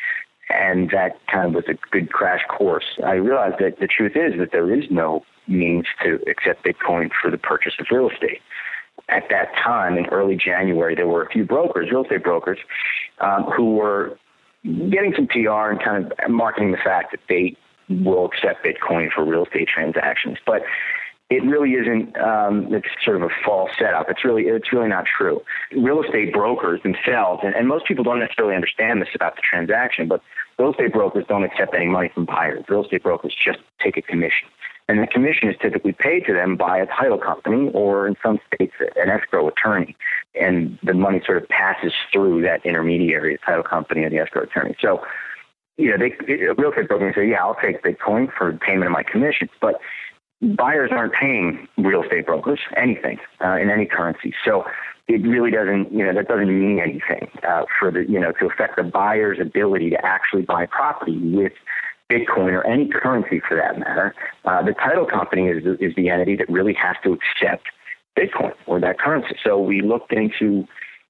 and that kind of was a good crash course. I realized that the truth is that there is no means to accept Bitcoin for the purchase of real estate. At that time, in early January, there were a few brokers, real estate brokers, um, who were getting some PR and kind of marketing the fact that they will accept Bitcoin for real estate transactions. But it really isn't. Um, it's sort of a false setup. It's really it's really not true. Real estate brokers themselves, and, and most people don't necessarily understand this about the transaction, but real estate brokers don't accept any money from buyers. Real estate brokers just take a commission. And the commission is typically paid to them by a title company or in some states an escrow attorney. And the money sort of passes through that intermediary, the title company and the escrow attorney. So, you know, they, a real estate broker can say, yeah, I'll take Bitcoin for payment of my commission But buyers aren't paying real estate brokers anything uh, in any currency. So it really doesn't, you know, that doesn't mean anything uh, for the, you know, to affect the buyer's ability to actually buy property with Bitcoin or any currency for that matter. Uh, the title company is, is the entity that really has to accept Bitcoin or that currency. So we looked into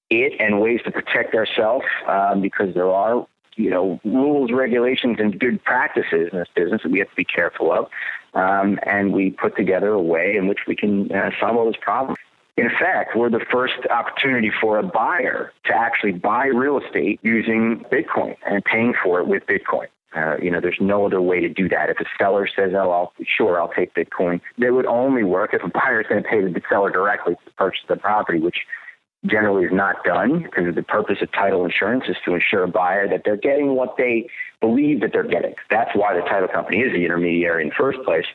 it and ways to protect ourselves um, because there are you know rules, regulations, and good practices in this business that we have to be careful of. Um, and we put together a way in which we can uh, solve all those problems. In fact, we're the first opportunity for a buyer to actually buy real estate using Bitcoin and paying for it with Bitcoin. Uh, you know, there's no other way to do that. If a seller says, "Oh, I'll sure I'll take Bitcoin," it would only work if a buyer is going to pay the seller directly to purchase the property, which generally is not done because the purpose of title insurance is to ensure a buyer that they're getting what they believe that they're getting. That's why the title company is the intermediary in the first place,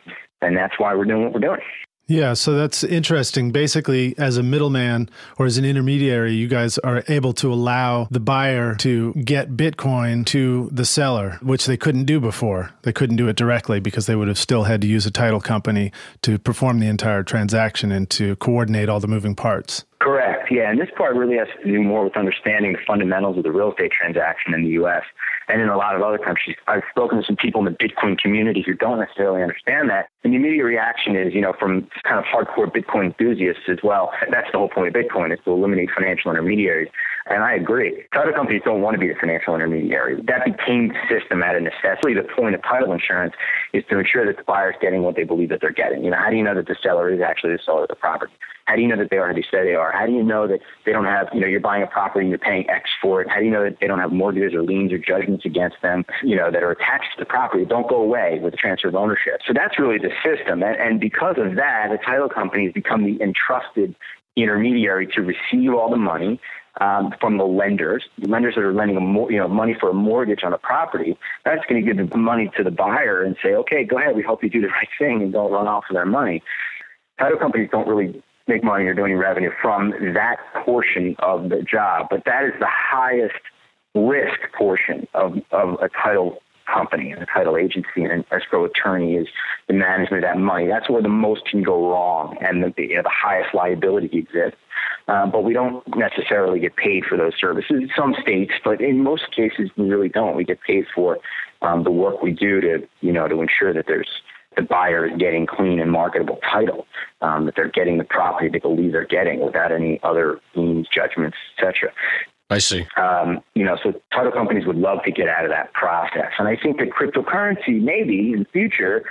and that's why we're doing what we're doing. Yeah, so that's interesting. Basically, as a middleman or as an intermediary, you guys are able to allow the buyer to get Bitcoin to the seller, which they couldn't do before. They couldn't do it directly because they would have still had to use a title company to perform the entire transaction and to coordinate all the moving parts. Correct. Yeah, and this part really has to do more with understanding the fundamentals of the real estate transaction in the U.S. and in a lot of other countries. I've spoken to some people in the Bitcoin community who don't necessarily understand that, and the immediate reaction is, you know, from kind of hardcore Bitcoin enthusiasts as well. That's the whole point of Bitcoin is to eliminate financial intermediaries. And I agree. Title companies don't want to be the financial intermediary. That became the system out of necessity. The point of title insurance is to ensure that the buyer is getting what they believe that they're getting. You know, how do you know that the seller is actually the seller of the property? How do you know that they are who they say they are? How do you know that they don't have, you know, you're buying a property and you're paying X for it? How do you know that they don't have mortgages or liens or judgments against them, you know, that are attached to the property? Don't go away with the transfer of ownership. So that's really the system. And, and because of that, the title companies become the entrusted intermediary to receive all the money um, from the lenders, the lenders that are lending you know, money for a mortgage on a property. That's going to give the money to the buyer and say, okay, go ahead. We hope you do the right thing and don't run off with their money. Title companies don't really make money or do any revenue from that portion of the job. But that is the highest risk portion of, of a title company and a title agency and an escrow attorney is the management of that money. That's where the most can go wrong and the, you know, the highest liability exists. Uh, but we don't necessarily get paid for those services. In some states, but in most cases, we really don't. We get paid for um, the work we do to, you know, to ensure that there's the buyer is getting clean and marketable title, um, that they're getting the property they believe they're getting without any other liens, judgments, etc. I see. Um, you know, so title companies would love to get out of that process, and I think that cryptocurrency maybe in the future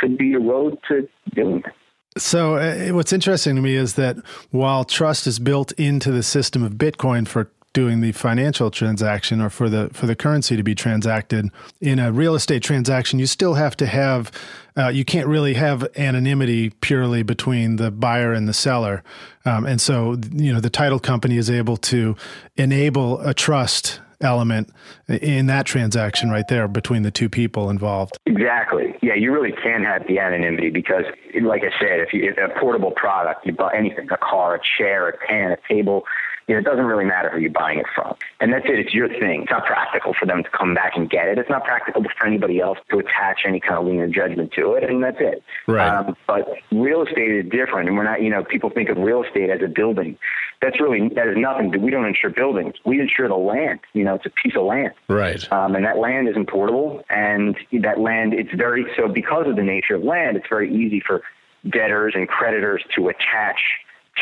could be a road to doing that. So, uh, what's interesting to me is that while trust is built into the system of Bitcoin for doing the financial transaction or for the for the currency to be transacted in a real estate transaction you still have to have uh, you can't really have anonymity purely between the buyer and the seller um, and so you know the title company is able to enable a trust element in that transaction right there between the two people involved. Exactly. Yeah, you really can have the anonymity because, like I said, if you if a portable product, you buy anything, a car, a chair, a pen, a table, you know, it doesn't really matter who you're buying it from. And that's it. It's your thing. It's not practical for them to come back and get it. It's not practical for anybody else to attach any kind of lien or judgment to it. And that's it. Right. Um, but real estate is different. And we're not, you know, people think of real estate as a building. That's really, that is nothing. We don't insure buildings. We insure the land. You know, it's a piece of land. Right. Um, and that land isn't portable. And that land, it's very, so because of the nature of land, it's very easy for debtors and creditors to attach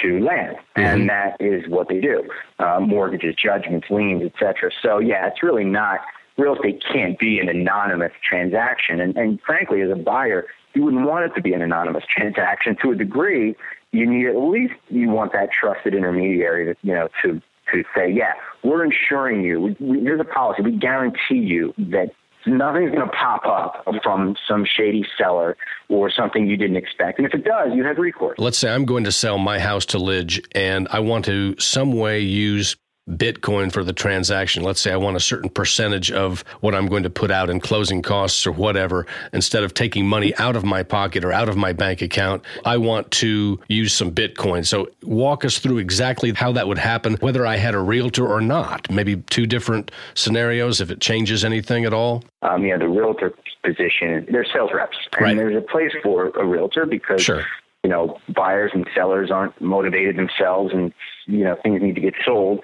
to land, mm-hmm. and that is what they do: uh, mortgages, judgments, liens, etc. So yeah, it's really not real estate can't be an anonymous transaction. And, and frankly, as a buyer, you wouldn't want it to be an anonymous transaction to a degree. You need at least you want that trusted intermediary to, you know, to to say, yeah, we're insuring you. We, we, here's a policy. We guarantee you that nothing's going to pop up from some shady seller or something you didn't expect. And if it does, you have recourse. Let's say I'm going to sell my house to Lij and I want to some way use Bitcoin for the transaction. Let's say I want a certain percentage of what I'm going to put out in closing costs or whatever. Instead of taking money out of my pocket or out of my bank account, I want to use some Bitcoin. So walk us through exactly how that would happen, whether I had a realtor or not. Maybe two different scenarios, if it changes anything at all. Um, yeah, the realtor position, they're sales reps. And right. there's a place for a realtor because sure you know, buyers and sellers aren't motivated themselves and, you know, things need to get sold.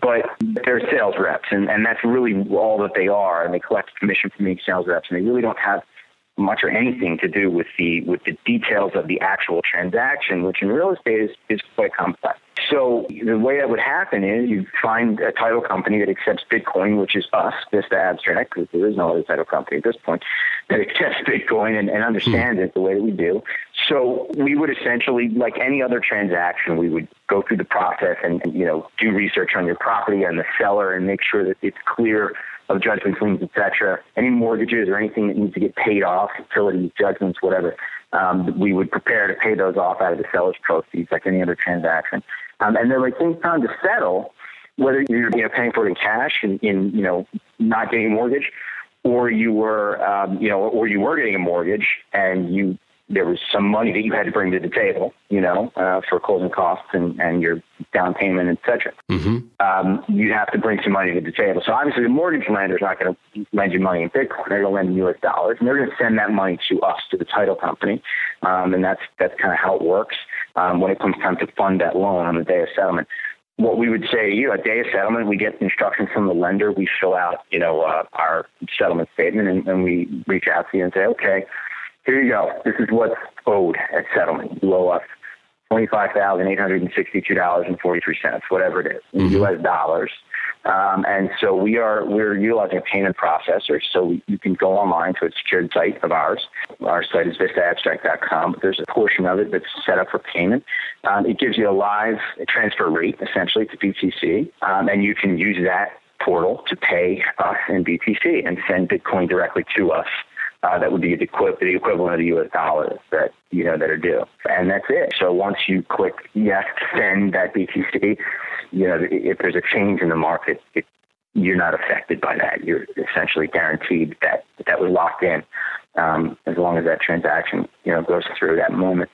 But they're sales reps and, and that's really all that they are. And they collect commission from being sales reps and they really don't have much or anything to do with the with the details of the actual transaction, which in real estate is, is quite complex. So the way that would happen is you find a title company that accepts Bitcoin, which is us, Vista Abstract, because there is no other title company at this point, that accepts Bitcoin and, and understands it the way that we do. So we would essentially, like any other transaction, we would go through the process and, and you know do research on your property and the seller and make sure that it's clear of judgments, liens, etc. Any mortgages or anything that needs to get paid off, utilities, judgments, whatever. Um, we would prepare to pay those off out of the seller's proceeds, like any other transaction. Um, and then when it came time to settle, whether you're you know, paying for it in cash and in you know not getting a mortgage, or you were um, you know or you were getting a mortgage and you there was some money that you had to bring to the table, you know, uh, for closing costs and, and your down payment, et cetera. Mm-hmm. Um, you have to bring some money to the table. So obviously, the mortgage lender is not going to lend you money in Bitcoin. They're going to lend you U.S. dollars, and they're going to send that money to us, to the title company, um, and that's that's kind of how it works. Um, when it comes time to fund that loan on the day of settlement, what we would say to you at day of settlement, we get instructions from the lender. We fill out, you know, uh, our settlement statement, and, and we reach out to you and say, okay here you go. This is what's owed at settlement. You owe us $25,862.43, whatever it is, mm-hmm. U.S. dollars. Um, and so we are we're utilizing a payment processor. So you can go online to a secured site of ours. Our site is vistaabstract.com. But there's a portion of it that's set up for payment. Um, it gives you a live transfer rate essentially to BTC, um, and you can use that portal to pay us in BTC and send Bitcoin directly to us uh, that would be the, equi- the equivalent of the U.S. dollars that you know that are due, and that's it. So once you click yes, send that BTC, you know if there's a change in the market, it, you're not affected by that. You're essentially guaranteed that that was locked in um, as long as that transaction you know goes through that moment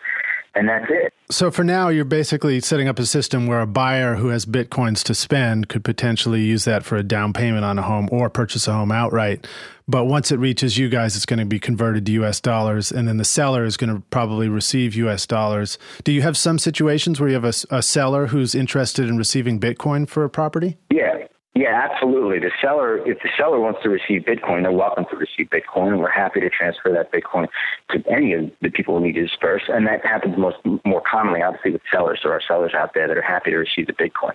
and that's it. So for now, you're basically setting up a system where a buyer who has bitcoins to spend could potentially use that for a down payment on a home or purchase a home outright. But once it reaches you guys, it's going to be converted to US dollars, and then the seller is going to probably receive US dollars. Do you have some situations where you have a, a seller who's interested in receiving Bitcoin for a property? Yeah, yeah, absolutely. The seller, if the seller wants to receive Bitcoin, they're welcome to receive Bitcoin, and we're happy to transfer that Bitcoin to any of the people who need to disperse. And that happens most more commonly, obviously, with sellers. There are sellers out there that are happy to receive the Bitcoin.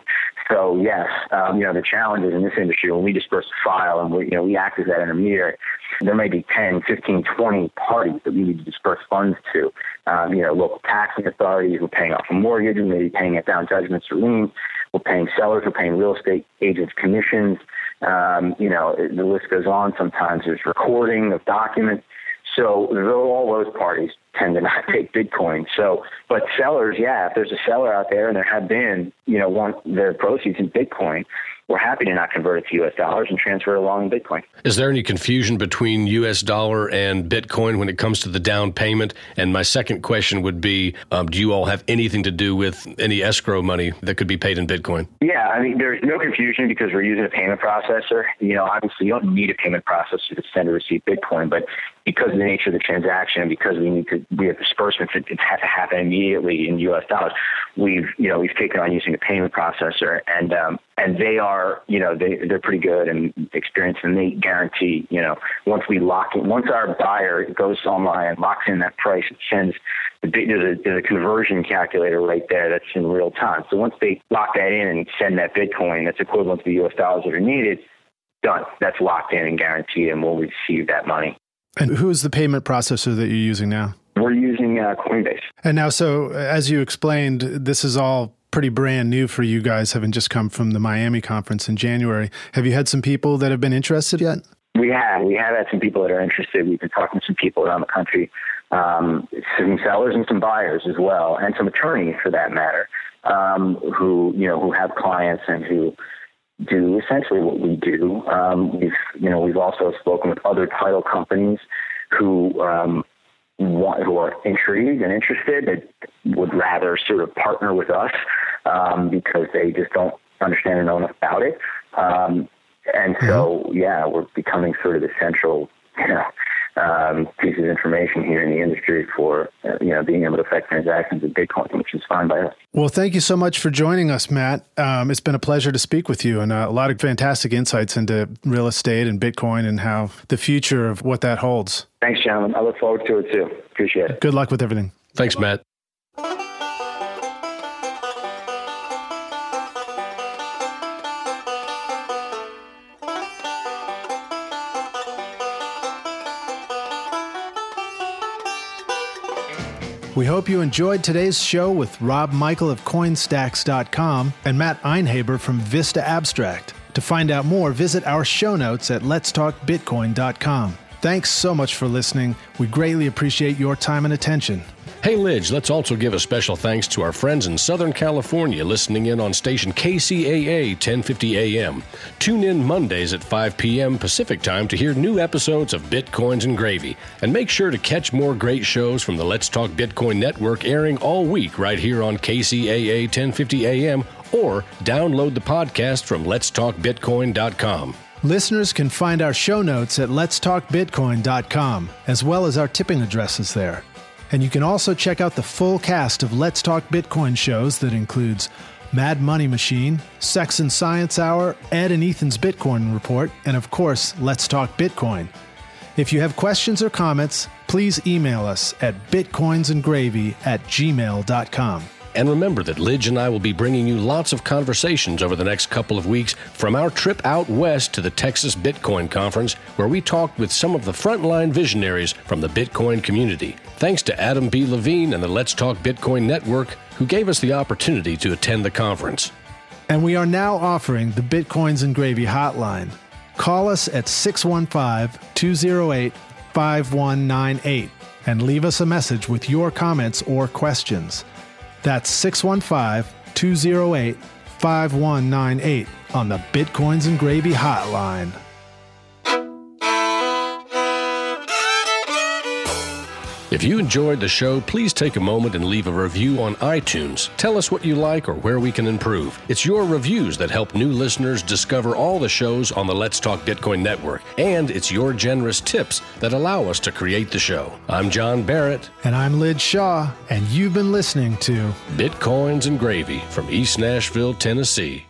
So yes, um, you know the challenges in this industry when we disperse a file and we, you know we act as that intermediary. There may be 10, 15, 20 parties that we need to disperse funds to. Um, you know, local taxing authorities, we're paying off a mortgage, we may be paying it down judgments or liens. We're paying sellers, we're paying real estate agents commissions. Um, you know, the list goes on. Sometimes there's recording of documents. So all those parties tend to <laughs> not take Bitcoin. So, but sellers, yeah, if there's a seller out there and there have been, you know, want their proceeds in Bitcoin, we're happy to not convert it to U.S. dollars and transfer it along in Bitcoin. Is there any confusion between U.S. dollar and Bitcoin when it comes to the down payment? And my second question would be um, Do you all have anything to do with any escrow money that could be paid in Bitcoin? Yeah, I mean, there's no confusion because we're using a payment processor. You know, obviously, you don't need a payment processor to send or receive Bitcoin, but because of the nature of the transaction because we need to, we have disbursements that have to happen immediately in U.S. dollars, we've, you know, we've taken on using a payment processor and, um, and they are, you know, they, they're pretty good and experienced and they guarantee, you know, once we lock in, once our buyer goes online and locks in that price, it sends the, there's a, there's a conversion calculator right there that's in real time. So once they lock that in and send that Bitcoin that's equivalent to the U.S. dollars that are needed, done. That's locked in and guaranteed, and we'll receive that money. And who is the payment processor that you're using now? We're using uh, Coinbase. And now, so as you explained, this is all pretty brand new for you guys, having just come from the Miami conference in January. Have you had some people that have been interested yet? We have. We have had some people that are interested. We've been talking to some people around the country, um, some sellers and some buyers as well, and some attorneys for that matter, um, who you know who have clients and who do essentially what we do. Um, we've you know we've also spoken with other title companies who um, want, who are intrigued and interested that would rather sort of partner with us um, because they just don't understand and know enough about it. Um, and so, mm-hmm. yeah, we're becoming sort of the central, <laughs> you know, um, piece of information here in the industry for uh, you know being able to affect transactions in Bitcoin, which is fine by us. Well, thank you so much for joining us, Matt. Um, it's been a pleasure to speak with you, and uh, a lot of fantastic insights into real estate and Bitcoin and how the future of what that holds. Thanks, gentlemen. I look forward to it too. Appreciate it. Good luck with everything. Thanks, Matt. We hope you enjoyed today's show with Rob Michael of Coinstax.com and Matt Einheber from Vista Abstract. To find out more, visit our show notes at letstalkbitcoin.com. Thanks so much for listening. We greatly appreciate your time and attention. Hey, Lij, let's also give a special thanks to our friends in Southern California listening in on station KCAA 1050 AM. Tune in Mondays at 5 p.m. Pacific Time to hear new episodes of Bitcoins and Gravy. And make sure to catch more great shows from the Let's Talk Bitcoin Network airing all week right here on KCAA 1050 AM or download the podcast from letstalkbitcoin.com. Listeners can find our show notes at letstalkbitcoin.com, as well as our tipping addresses there. And you can also check out the full cast of Let's Talk Bitcoin shows that includes Mad Money Machine, Sex and Science Hour, Ed and Ethan's Bitcoin Report, and of course, Let's Talk Bitcoin. If you have questions or comments, please email us at bitcoinsandgravy at gmail.com. And remember that Lij and I will be bringing you lots of conversations over the next couple of weeks from our trip out west to the Texas Bitcoin Conference, where we talked with some of the frontline visionaries from the Bitcoin community. Thanks to Adam B. Levine and the Let's Talk Bitcoin Network, who gave us the opportunity to attend the conference. And we are now offering the Bitcoins and Gravy hotline. Call us at 615 208 5198 and leave us a message with your comments or questions. That's 615 208 5198 on the Bitcoins and Gravy Hotline. If you enjoyed the show, please take a moment and leave a review on iTunes. Tell us what you like or where we can improve. It's your reviews that help new listeners discover all the shows on the Let's Talk Bitcoin network, and it's your generous tips that allow us to create the show. I'm John Barrett. And I'm Lij Shaw, and you've been listening to Bitcoins and Gravy from East Nashville, Tennessee.